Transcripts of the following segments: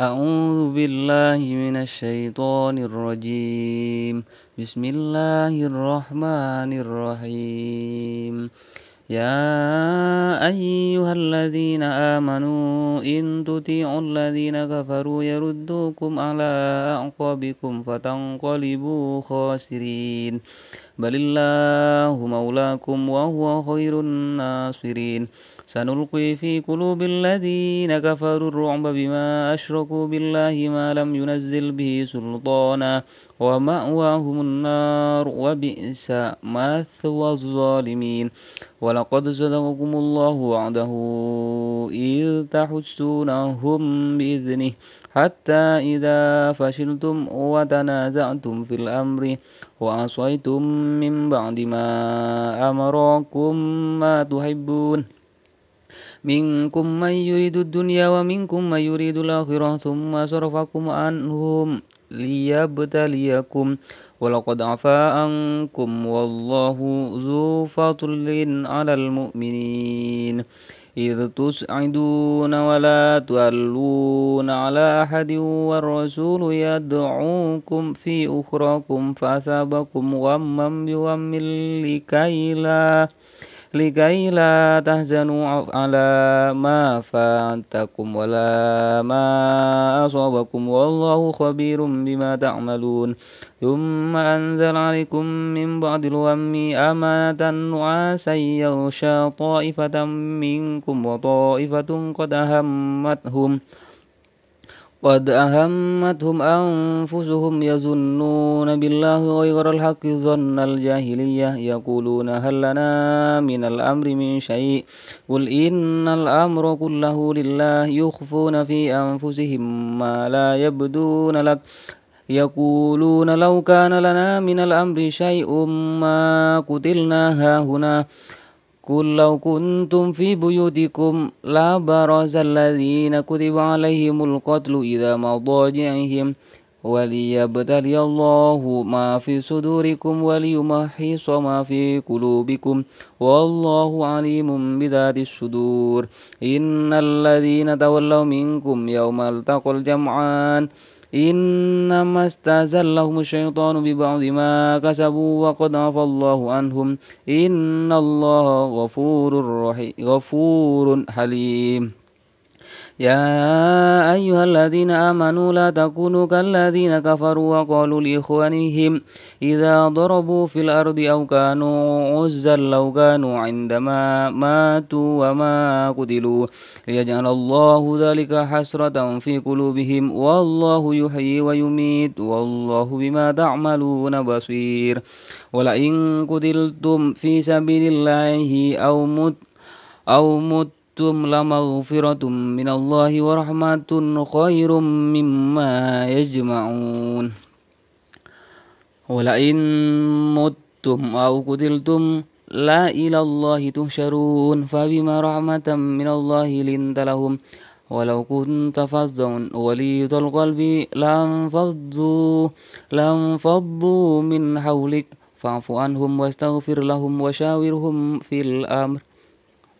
أعوذ بالله من الشيطان الرجيم. بسم الله الرحمن الرحيم. يا أيها الذين آمنوا إن تطيعوا الذين كفروا يردوكم على أعقابكم فتنقلبوا خاسرين. بل الله مولاكم وهو خير الناصرين سنلقي في قلوب الذين كفروا الرعب بما أشركوا بالله ما لم ينزل به سلطانا ومأواهم النار وبئس مثوى الظالمين ولقد صدقكم الله وعده إذ تحسونهم بإذنه حتى إذا فشلتم وتنازعتم في الأمر وعصيتم من بعد ما أمركم ما تحبون. منكم من يريد الدنيا ومنكم من يريد الآخرة ثم صرفكم عنهم ليبتليكم. ولقد عفا عنكم والله ذو فضل على المؤمنين. إذ تسعدون ولا تولون على أحد والرسول يدعوكم في أخراكم فأثابكم غما بغم لكي لا لكي لا تحزنوا على ما فاتكم ولا ما أصابكم والله خبير بما تعملون ثم أنزل عليكم من بعد الغم أمانة نعاسا يغشى طائفة منكم وطائفة قد أهمتهم قد أهمتهم أنفسهم يظنون بالله غير الحق ظن الجاهلية يقولون هل لنا من الأمر من شيء قل إن الأمر كله لله يخفون في أنفسهم ما لا يبدون لك يقولون لو كان لنا من الأمر شيء ما قتلنا هاهنا. قل لو كنتم في بيوتكم لبرز الذين كتب عليهم القتل إذا مضاجعهم وليبتلي الله ما في صدوركم وليمحص ما في قلوبكم. والله عليم بذات الصدور. إن الذين تولوا منكم يوم التقى الجمعان. إنما استزلهم الشيطان ببعض ما كسبوا وقد عفى الله عنهم. إن الله غفور غفور حليم. يا أيها الذين آمنوا لا تكونوا كالذين كفروا وقالوا لإخوانهم إذا ضربوا في الأرض أو كانوا عزا لو كانوا عندما ماتوا وما قتلوا ليجعل الله ذلك حسرة في قلوبهم والله يحيي ويميت والله بما تعملون بصير ولئن قتلتم في سبيل الله أو مت أو مت متم لمغفرة من الله ورحمة خير مما يجمعون ولئن متم أو قتلتم لا إلى الله تهشرون فبما رحمة من الله لنت لهم ولو كنت فظا وليد القلب لانفضوا لانفضوا من حولك فاعف عنهم واستغفر لهم وشاورهم في الأمر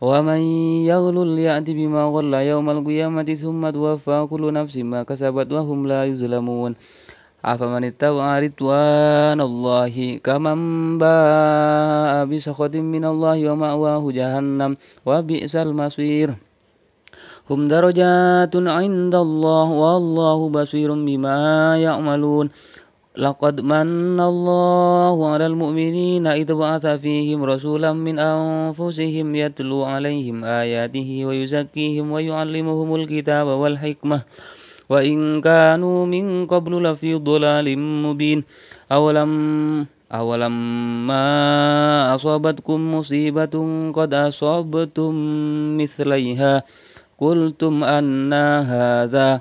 ومن يغلل يأت بما غل يوم القيامة ثم توفى كل نفس ما كسبت وهم لا يظلمون. أفمن اتبع رضوان الله كمن باء بسخط من الله ومأواه جهنم وبئس المصير. هم درجات عند الله والله بصير بما يعملون. لقد من الله على المؤمنين إذ بعث فيهم رسولا من أنفسهم يتلو عليهم آياته ويزكيهم ويعلمهم الكتاب والحكمة وإن كانوا من قبل لفي ضلال مبين أولم أولما أصابتكم مصيبة قد أصابتم مثليها قلتم أن هذا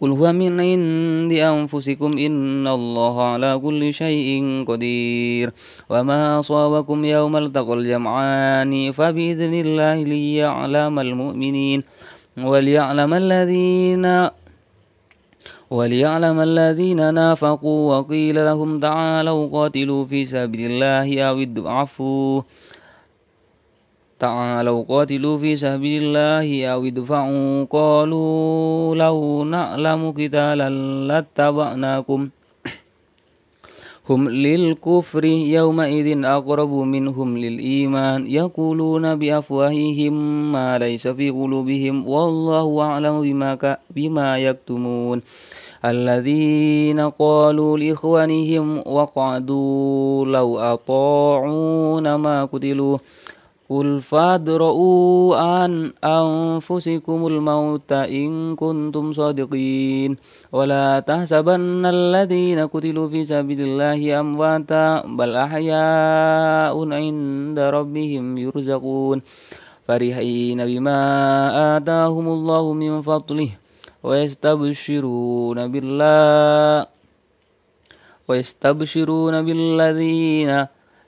قل هو من عند أنفسكم إن الله على كل شيء قدير. وما أصابكم يوم التقى الجمعان فبإذن الله ليعلم المؤمنين وليعلم الذين وليعلم الذين نافقوا وقيل لهم تعالوا قاتلوا في سبيل الله أو ادعفوا تعالوا قاتلوا في سبيل الله أو ادفعوا قالوا لو نعلم قتالا لاتبعناكم هم للكفر يومئذ أقرب منهم للإيمان يقولون بأفواههم ما ليس في قلوبهم والله أعلم بما, بما يكتمون الذين قالوا لإخوانهم وقعدوا لو أطاعون ما قتلوا قل فادرؤوا عن أنفسكم الموت إن كنتم صادقين ولا تحسبن الذين قتلوا في سبيل الله أمواتا بل أحياء عند ربهم يرزقون فرحين بما آتاهم الله من فضله ويستبشرون بالله ويستبشرون بالذين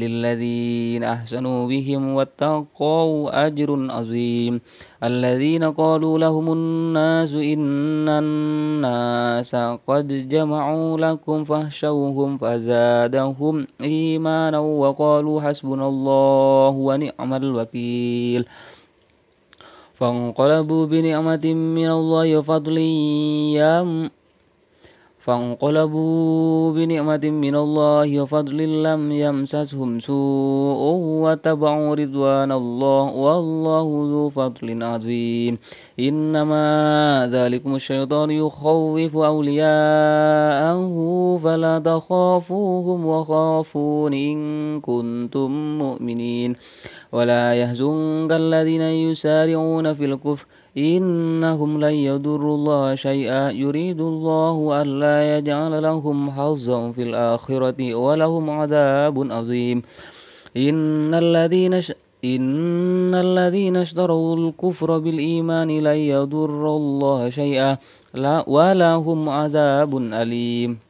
للذين أحسنوا بهم واتقوا أجر عظيم. الذين قالوا لهم الناس إن الناس قد جمعوا لكم فاخشوهم فزادهم إيمانا وقالوا حسبنا الله ونعم الوكيل. فانقلبوا بنعمة من الله وفضل فانقلبوا بنعمة من الله وفضل لم يمسسهم سوء واتبعوا رضوان الله والله ذو فضل عظيم. إنما ذلكم الشيطان يخوف أولياءه فلا تخافوهم وخافون إن كنتم مؤمنين. ولا يهزنك الذين يسارعون في الكفر إنهم لن يضروا الله شيئا. يريد الله ألا يجعل لهم حظا في الآخرة ولهم عذاب عظيم إن الذين ش... إن الذين اشتروا الكفر بالإيمان لن يضر الله شيئا. لا ولهم عذاب أليم.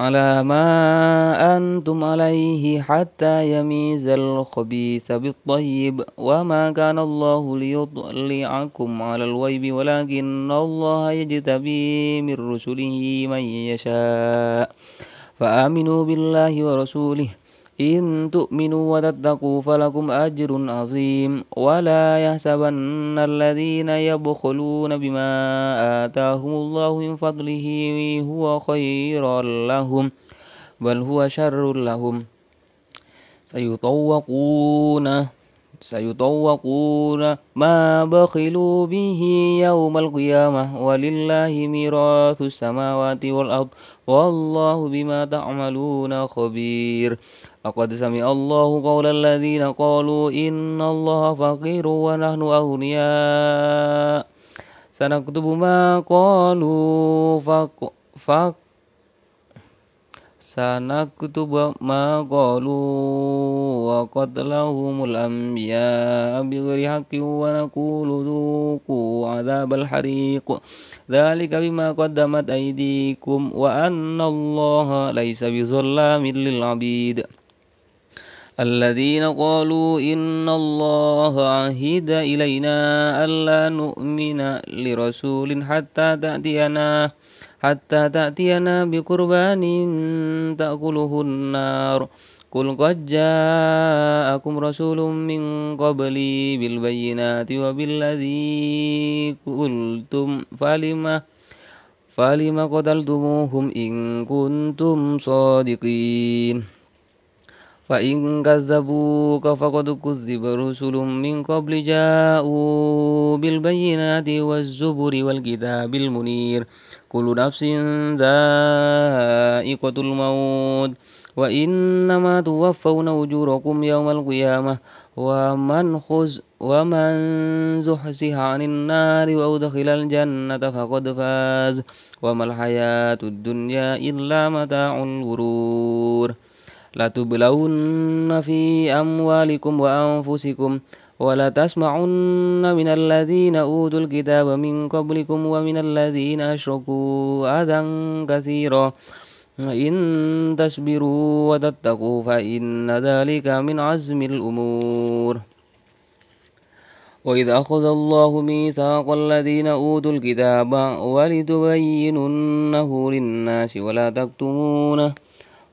على ما أنتم عليه حتى يميز الخبيث بالطيب وما كان الله ليطلعكم على الغيب ولكن الله يجتبي من رسله من يشاء. فآمنوا بالله ورسوله إن تؤمنوا وتتقوا فلكم أجر عظيم ولا يحسبن الذين يبخلون بما آتاهم الله من فضله هو خيرا لهم بل هو شر لهم. سيطوقون سيطوقون ما بخلوا به يوم القيامة. ولله ميراث السماوات والأرض والله بما تعملون خبير. لقد سمع الله قول الذين قالوا إن الله فقير ونحن أغنياء. سنكتب ما قالوا فق فق سنكتب ما قالوا وقتلهم الأنبياء بغير حق ونقول ذوقوا عذاب الحريق. ذلك بما قدمت أيديكم وأن الله ليس بظلام للعبيد. الذين قالوا إن الله عهد إلينا ألا نؤمن لرسول حتى تأتينا حتى تأتينا بقربان تأكله النار. قل قد جاءكم رسول من قبلي بالبينات وبالذي قلتم فلم فلم قتلتموهم إن كنتم صادقين. فإن كذبوك فقد كذب رسل من قبل جاءوا بالبينات والزبر والكتاب المنير كل نفس ذائقة الموت وإنما توفون أجوركم يوم القيامة ومن خز ومن زحزح عن النار وأدخل الجنة فقد فاز وما الحياة الدنيا إلا متاع الغرور لتبلون في أموالكم وأنفسكم ولتسمعن من الذين أوتوا الكتاب من قبلكم ومن الذين أشركوا أذى كثيرا وإن تصبروا وتتقوا فإن ذلك من عزم الأمور. وإذا أخذ الله ميثاق الذين أوتوا الكتاب ولتبيننه للناس ولا تكتمونه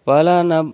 فلا نب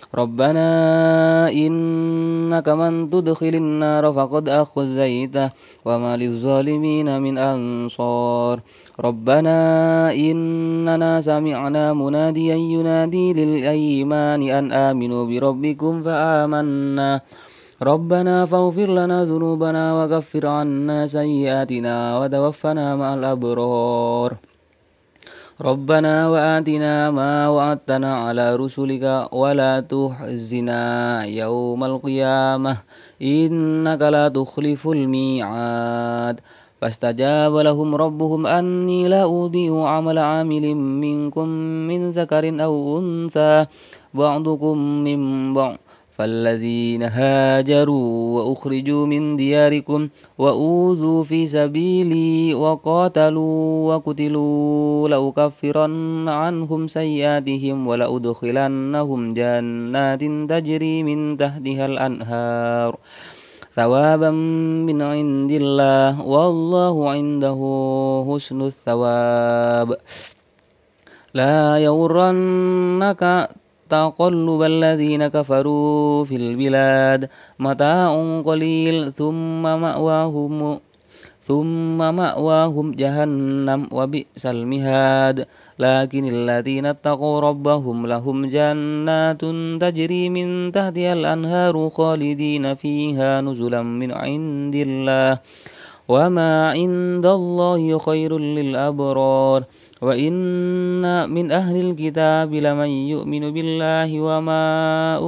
ربنا إنك من تدخل النار فقد أخزيته وما للظالمين من أنصار ربنا إننا سمعنا مناديا ينادي للأيمان أن آمنوا بربكم فآمنا ربنا فاغفر لنا ذنوبنا وكفر عنا سيئاتنا وتوفنا مع الأبرار ربنا وآتنا ما وعدتنا على رسلك ولا تحزنا يوم القيامة. إنك لا تخلف الميعاد. فاستجاب لهم ربهم أني لا أضيع عمل عامل منكم من ذكر أو أنثى. بعضكم من بعض. فالذين هاجروا وأخرجوا من دياركم وأوذوا في سبيلي وقاتلوا وقتلوا لأكفرن عنهم سيئاتهم ولأدخلنهم جنات تجري من تحتها الأنهار. ثوابا من عند الله والله عنده حسن الثواب. لا يغرنك تقلب الذين كفروا في البلاد متاع قليل ثم مأواهم ثم مأواهم جهنم وبئس المهاد. لكن الذين اتقوا ربهم لهم جنات تجري من تحتها الأنهار خالدين فيها نزلا من عند الله. وما عند الله خير للأبرار. وإن من أهل الكتاب لمن يؤمن بالله وما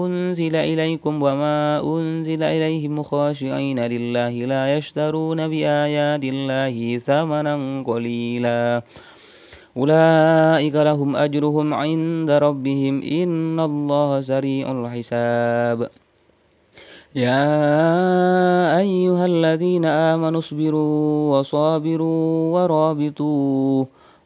أنزل إليكم وما أنزل إليهم خاشعين لله لا يشترون بآيات الله ثمنا قليلا. أولئك لهم أجرهم عند ربهم إن الله سريع الحساب. يا أيها الذين آمنوا اصبروا وصابروا ورابطوا.